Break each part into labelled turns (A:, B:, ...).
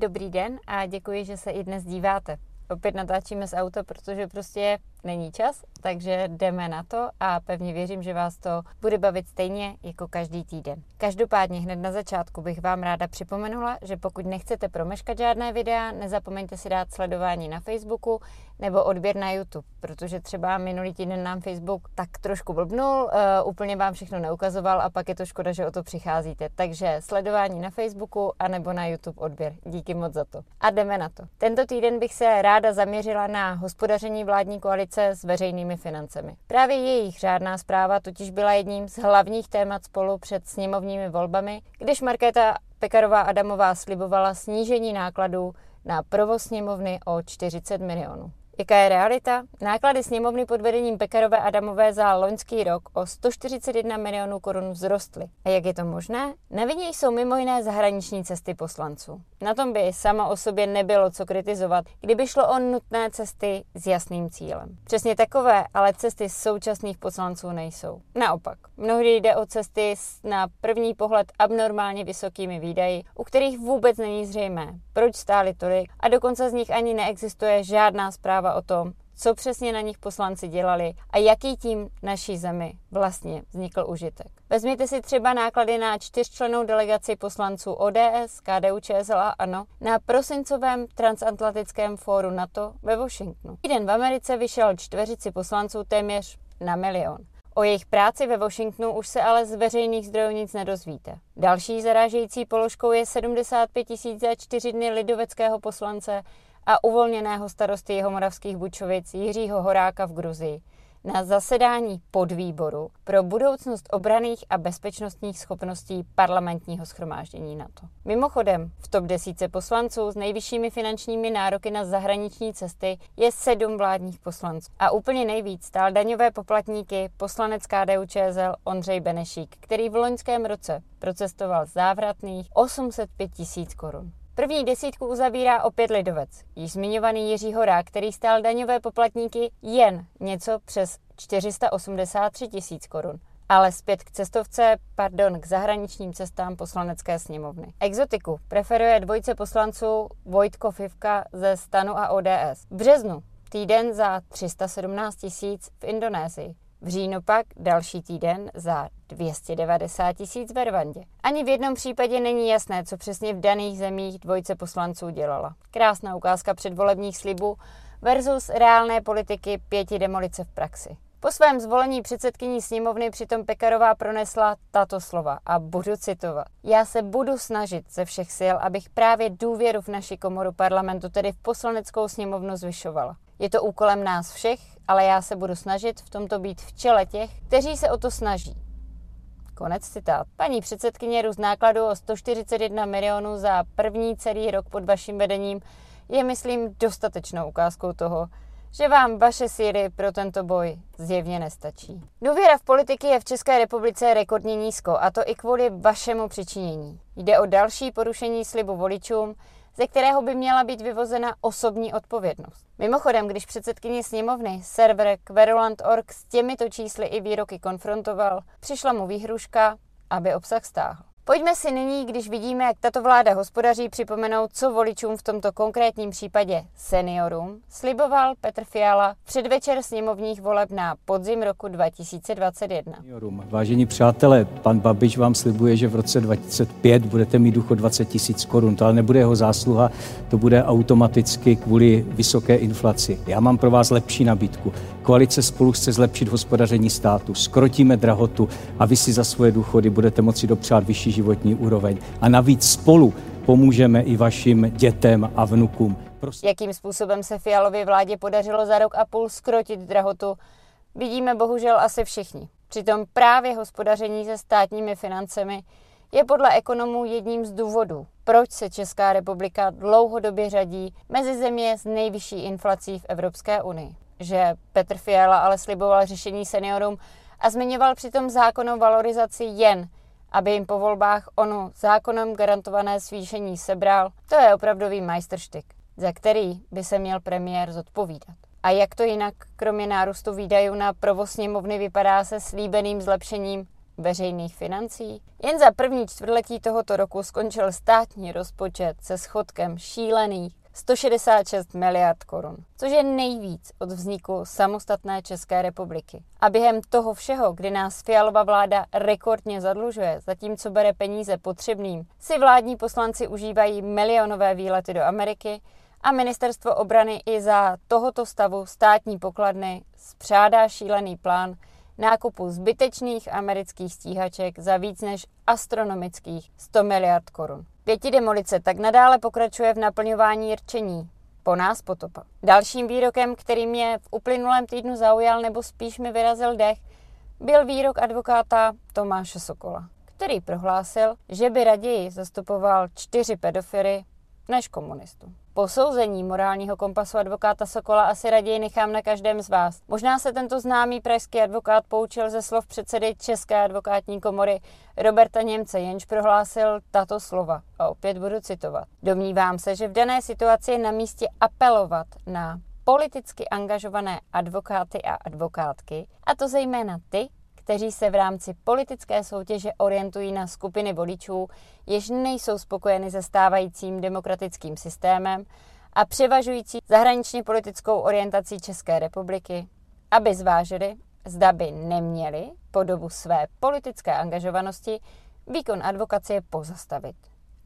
A: Dobrý den a děkuji, že se i dnes díváte. Opět natáčíme z auta, protože prostě není čas, takže jdeme na to a pevně věřím, že vás to bude bavit stejně jako každý týden. Každopádně hned na začátku bych vám ráda připomenula, že pokud nechcete promeškat žádné videa, nezapomeňte si dát sledování na Facebooku nebo odběr na YouTube, protože třeba minulý týden nám Facebook tak trošku blbnul, uh, úplně vám všechno neukazoval a pak je to škoda, že o to přicházíte. Takže sledování na Facebooku a nebo na YouTube odběr. Díky moc za to. A jdeme na to. Tento týden bych se ráda zaměřila na hospodaření vládní koalice s veřejnými financemi. Právě jejich řádná zpráva totiž byla jedním z hlavních témat spolu před sněmovními volbami, když Markéta Pekarová Adamová slibovala snížení nákladů na provoz sněmovny o 40 milionů. Jaká je realita? Náklady sněmovny pod vedením Pekarové Adamové za loňský rok o 141 milionů korun vzrostly. A jak je to možné? Na vině jsou mimo jiné zahraniční cesty poslanců. Na tom by sama o sobě nebylo co kritizovat, kdyby šlo o nutné cesty s jasným cílem. Přesně takové ale cesty současných poslanců nejsou. Naopak, mnohdy jde o cesty s na první pohled abnormálně vysokými výdaji, u kterých vůbec není zřejmé, proč stály tolik a dokonce z nich ani neexistuje žádná zpráva o tom, co přesně na nich poslanci dělali a jaký tím naší zemi vlastně vznikl užitek. Vezměte si třeba náklady na čtyřčlenou delegaci poslanců ODS, KDU, ČSL a ANO na prosincovém transatlantickém fóru NATO ve Washingtonu. Týden v Americe vyšel čtveřici poslanců téměř na milion. O jejich práci ve Washingtonu už se ale z veřejných zdrojů nic nedozvíte. Další zarážející položkou je 75 tisíc za čtyři dny lidoveckého poslance a uvolněného starosty Jihomoravských Bučovic Jiřího Horáka v Gruzii na zasedání podvýboru pro budoucnost obraných a bezpečnostních schopností parlamentního schromáždění NATO. Mimochodem, v top desíce poslanců s nejvyššími finančními nároky na zahraniční cesty je sedm vládních poslanců. A úplně nejvíc stál daňové poplatníky poslanec KDU ČSL Ondřej Benešík, který v loňském roce procestoval závratných 805 tisíc korun. První desítku uzavírá opět Lidovec, již zmiňovaný Jiří Horák, který stál daňové poplatníky jen něco přes 483 tisíc korun. Ale zpět k cestovce, pardon, k zahraničním cestám poslanecké sněmovny. Exotiku preferuje dvojce poslanců Vojtko Fivka ze Stanu a ODS. V březnu týden za 317 tisíc v Indonésii. V říjnu pak další týden za 290 tisíc ve Rwandě. Ani v jednom případě není jasné, co přesně v daných zemích dvojce poslanců dělala. Krásná ukázka předvolebních slibů versus reálné politiky pěti demolice v praxi. Po svém zvolení předsedkyní sněmovny přitom Pekarová pronesla tato slova a budu citovat. Já se budu snažit ze všech sil, abych právě důvěru v naši komoru parlamentu, tedy v poslaneckou sněmovnu, zvyšovala. Je to úkolem nás všech, ale já se budu snažit v tomto být v čele těch, kteří se o to snaží. Konec citát. Paní předsedkyně růst nákladů o 141 milionů za první celý rok pod vaším vedením je, myslím, dostatečnou ukázkou toho, že vám vaše síly pro tento boj zjevně nestačí. Důvěra v politiky je v České republice rekordně nízko a to i kvůli vašemu přičinění. Jde o další porušení slibu voličům, ze kterého by měla být vyvozena osobní odpovědnost. Mimochodem, když předsedkyně sněmovny server Querulant.org s těmito čísly i výroky konfrontoval, přišla mu výhruška, aby obsah stáhl. Pojďme si nyní, když vidíme, jak tato vláda hospodaří, připomenout, co voličům v tomto konkrétním případě seniorům sliboval Petr Fiala předvečer sněmovních voleb na podzim roku 2021.
B: Seniorům. Vážení přátelé, pan Babiš vám slibuje, že v roce 2005 budete mít důchod 20 tisíc korun. To ale nebude jeho zásluha, to bude automaticky kvůli vysoké inflaci. Já mám pro vás lepší nabídku. Koalice spolu chce zlepšit hospodaření státu, skrotíme drahotu a vy si za svoje důchody budete moci dopřát vyšší životní úroveň. A navíc spolu pomůžeme i vašim dětem a vnukům.
A: Prostě... Jakým způsobem se Fialově vládě podařilo za rok a půl skrotit drahotu, vidíme bohužel asi všichni. Přitom právě hospodaření se státními financemi je podle ekonomů jedním z důvodů, proč se Česká republika dlouhodobě řadí mezi země s nejvyšší inflací v Evropské unii. Že Petr Fiala ale sliboval řešení seniorům a zmiňoval přitom zákonnou valorizaci jen aby jim po volbách onu zákonem garantované zvýšení sebral, to je opravdový majstrštyk, za který by se měl premiér zodpovídat. A jak to jinak, kromě nárůstu výdajů na provoz sněmovny, vypadá se slíbeným zlepšením veřejných financí? Jen za první čtvrtletí tohoto roku skončil státní rozpočet se schodkem šílených 166 miliard korun, což je nejvíc od vzniku samostatné České republiky. A během toho všeho, kdy nás Fialova vláda rekordně zadlužuje, zatímco bere peníze potřebným, si vládní poslanci užívají milionové výlety do Ameriky a ministerstvo obrany i za tohoto stavu státní pokladny spřádá šílený plán nákupu zbytečných amerických stíhaček za víc než astronomických 100 miliard korun. Pěti demolice tak nadále pokračuje v naplňování rčení. Po nás potopa. Dalším výrokem, který mě v uplynulém týdnu zaujal nebo spíš mi vyrazil dech, byl výrok advokáta Tomáše Sokola, který prohlásil, že by raději zastupoval čtyři pedofily než komunistu. Posouzení morálního kompasu advokáta Sokola asi raději nechám na každém z vás. Možná se tento známý pražský advokát poučil ze slov předsedy České advokátní komory Roberta Němce, jenž prohlásil tato slova. A opět budu citovat. Domnívám se, že v dané situaci je na místě apelovat na politicky angažované advokáty a advokátky, a to zejména ty, kteří se v rámci politické soutěže orientují na skupiny voličů, jež nejsou spokojeny se stávajícím demokratickým systémem a převažující zahraničně politickou orientací České republiky, aby zvážili, zda by neměli po dobu své politické angažovanosti výkon advokacie pozastavit,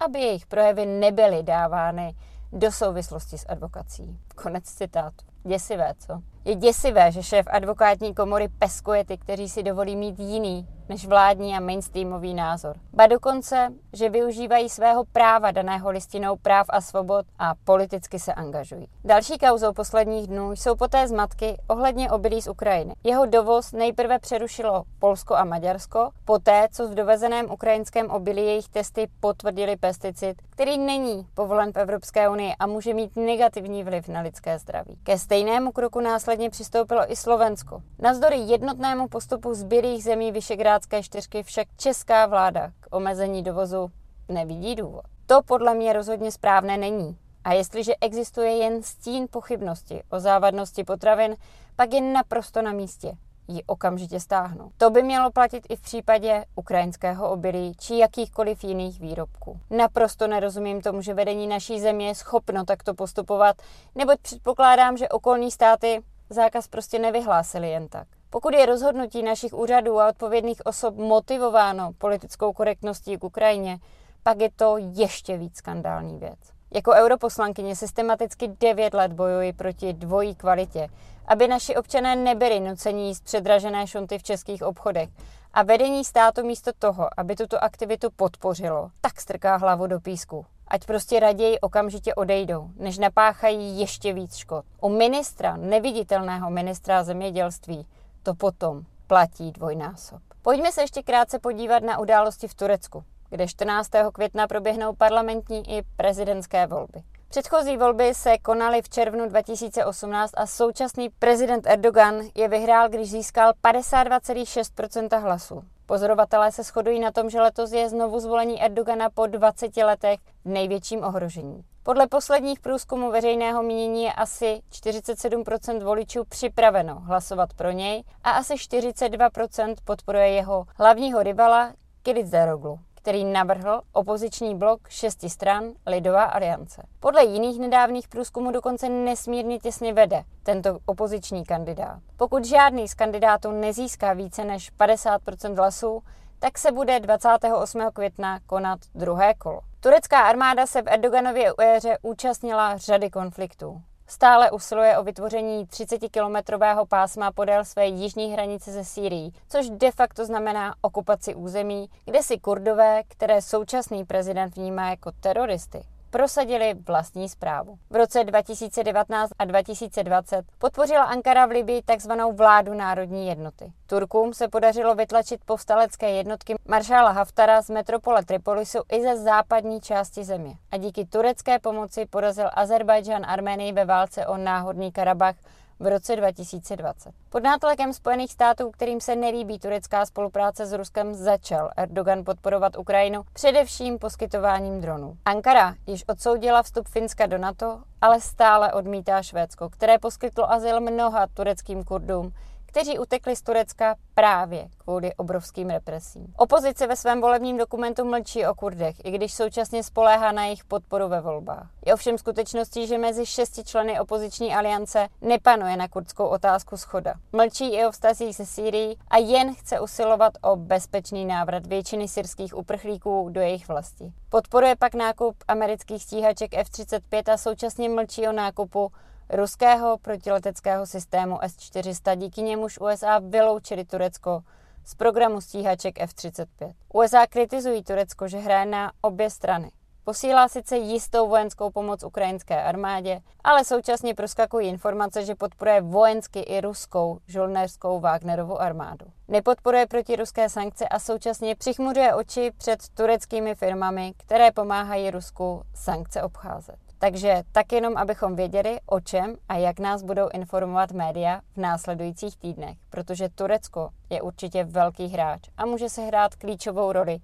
A: aby jejich projevy nebyly dávány do souvislosti s advokací. Konec citátu. Děsivé, co? Je děsivé, že šéf advokátní komory peskuje ty, kteří si dovolí mít jiný než vládní a mainstreamový názor. Ba dokonce, že využívají svého práva daného listinou práv a svobod a politicky se angažují. Další kauzou posledních dnů jsou poté zmatky ohledně obilí z Ukrajiny. Jeho dovoz nejprve přerušilo Polsko a Maďarsko, poté, co v dovezeném ukrajinském obilí jejich testy potvrdili pesticid, který není povolen v Evropské unii a může mít negativní vliv na lidské zdraví. Ke stejnému kroku následně přistoupilo i Slovensko. Navzdory jednotnému postupu zbylých zemí Vyšegrádské čtyřky však česká vláda k omezení dovozu nevidí důvod. To podle mě rozhodně správné není. A jestliže existuje jen stín pochybnosti o závadnosti potravin, pak je naprosto na místě ji okamžitě stáhnout. To by mělo platit i v případě ukrajinského obilí či jakýchkoliv jiných výrobků. Naprosto nerozumím tomu, že vedení naší země je schopno takto postupovat, neboť předpokládám, že okolní státy zákaz prostě nevyhlásili jen tak. Pokud je rozhodnutí našich úřadů a odpovědných osob motivováno politickou korektností k Ukrajině, pak je to ještě víc skandální věc. Jako europoslankyně systematicky 9 let bojuji proti dvojí kvalitě, aby naši občané nebyli nuceni jíst předražené šunty v českých obchodech. A vedení státu místo toho, aby tuto aktivitu podpořilo, tak strká hlavu do písku. Ať prostě raději okamžitě odejdou, než napáchají ještě víc škod. U ministra, neviditelného ministra zemědělství, to potom platí dvojnásob. Pojďme se ještě krátce podívat na události v Turecku kde 14. května proběhnou parlamentní i prezidentské volby. Předchozí volby se konaly v červnu 2018 a současný prezident Erdogan je vyhrál, když získal 52,6% hlasů. Pozorovatelé se shodují na tom, že letos je znovu zvolení Erdogana po 20 letech v největším ohrožení. Podle posledních průzkumů veřejného mínění je asi 47% voličů připraveno hlasovat pro něj a asi 42% podporuje jeho hlavního rivala Kilitzdaroglu který navrhl opoziční blok šesti stran Lidová aliance. Podle jiných nedávných průzkumů dokonce nesmírně těsně vede tento opoziční kandidát. Pokud žádný z kandidátů nezíská více než 50% hlasů, tak se bude 28. května konat druhé kolo. Turecká armáda se v Erdoganově éře účastnila řady konfliktů. Stále usiluje o vytvoření 30-kilometrového pásma podél své jižní hranice ze Sýrií, což de facto znamená okupaci území, kde si kurdové, které současný prezident vnímá jako teroristy, prosadili vlastní zprávu. V roce 2019 a 2020 podpořila Ankara v Libii tzv. vládu národní jednoty. Turkům se podařilo vytlačit povstalecké jednotky maršála Haftara z metropole Tripolisu i ze západní části země. A díky turecké pomoci porazil Azerbajdžán Arménii ve válce o náhodný Karabach v roce 2020. Pod nátlakem Spojených států, kterým se nelíbí turecká spolupráce s Ruskem, začal Erdogan podporovat Ukrajinu především poskytováním dronů. Ankara již odsoudila vstup Finska do NATO, ale stále odmítá Švédsko, které poskytlo azyl mnoha tureckým kurdům, kteří utekli z Turecka právě kvůli obrovským represím. Opozice ve svém volebním dokumentu mlčí o Kurdech, i když současně spoléhá na jejich podporu ve volbách. Je ovšem skutečností, že mezi šesti členy opoziční aliance nepanuje na kurdskou otázku schoda. Mlčí i o vztazích se Sýrií a jen chce usilovat o bezpečný návrat většiny syrských uprchlíků do jejich vlasti. Podporuje pak nákup amerických stíhaček F-35 a současně mlčí o nákupu ruského protileteckého systému S-400, díky němuž USA vyloučili Turecko z programu stíhaček F-35. USA kritizují Turecko, že hraje na obě strany. Posílá sice jistou vojenskou pomoc ukrajinské armádě, ale současně proskakují informace, že podporuje vojensky i ruskou žolnéřskou Wagnerovu armádu. Nepodporuje protiruské sankce a současně přichmuřuje oči před tureckými firmami, které pomáhají Rusku sankce obcházet. Takže tak jenom, abychom věděli, o čem a jak nás budou informovat média v následujících týdnech, protože Turecko je určitě velký hráč a může se hrát klíčovou roli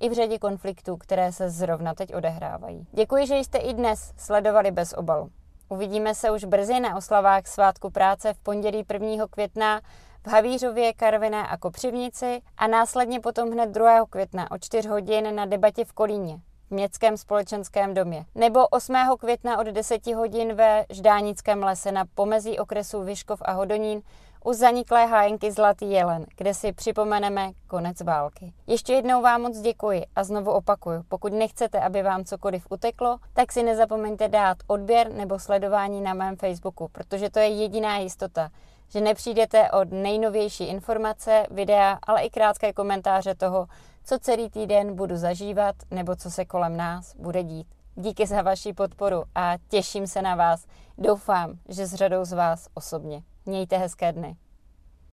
A: i v řadě konfliktů, které se zrovna teď odehrávají. Děkuji, že jste i dnes sledovali bez obalu. Uvidíme se už brzy na oslavách svátku práce v pondělí 1. května v Havířově, Karviné a Kopřivnici a následně potom hned 2. května o 4 hodin na debatě v Kolíně Městském společenském domě. Nebo 8. května od 10 hodin ve Ždánickém lese na pomezí okresu Vyškov a Hodonín u zaniklé hájenky Zlatý jelen, kde si připomeneme konec války. Ještě jednou vám moc děkuji a znovu opakuju, pokud nechcete, aby vám cokoliv uteklo, tak si nezapomeňte dát odběr nebo sledování na mém Facebooku, protože to je jediná jistota, že nepřijdete od nejnovější informace, videa, ale i krátké komentáře toho, co celý týden budu zažívat nebo co se kolem nás bude dít. Díky za vaši podporu a těším se na vás. Doufám, že s řadou z vás osobně. Mějte hezké dny.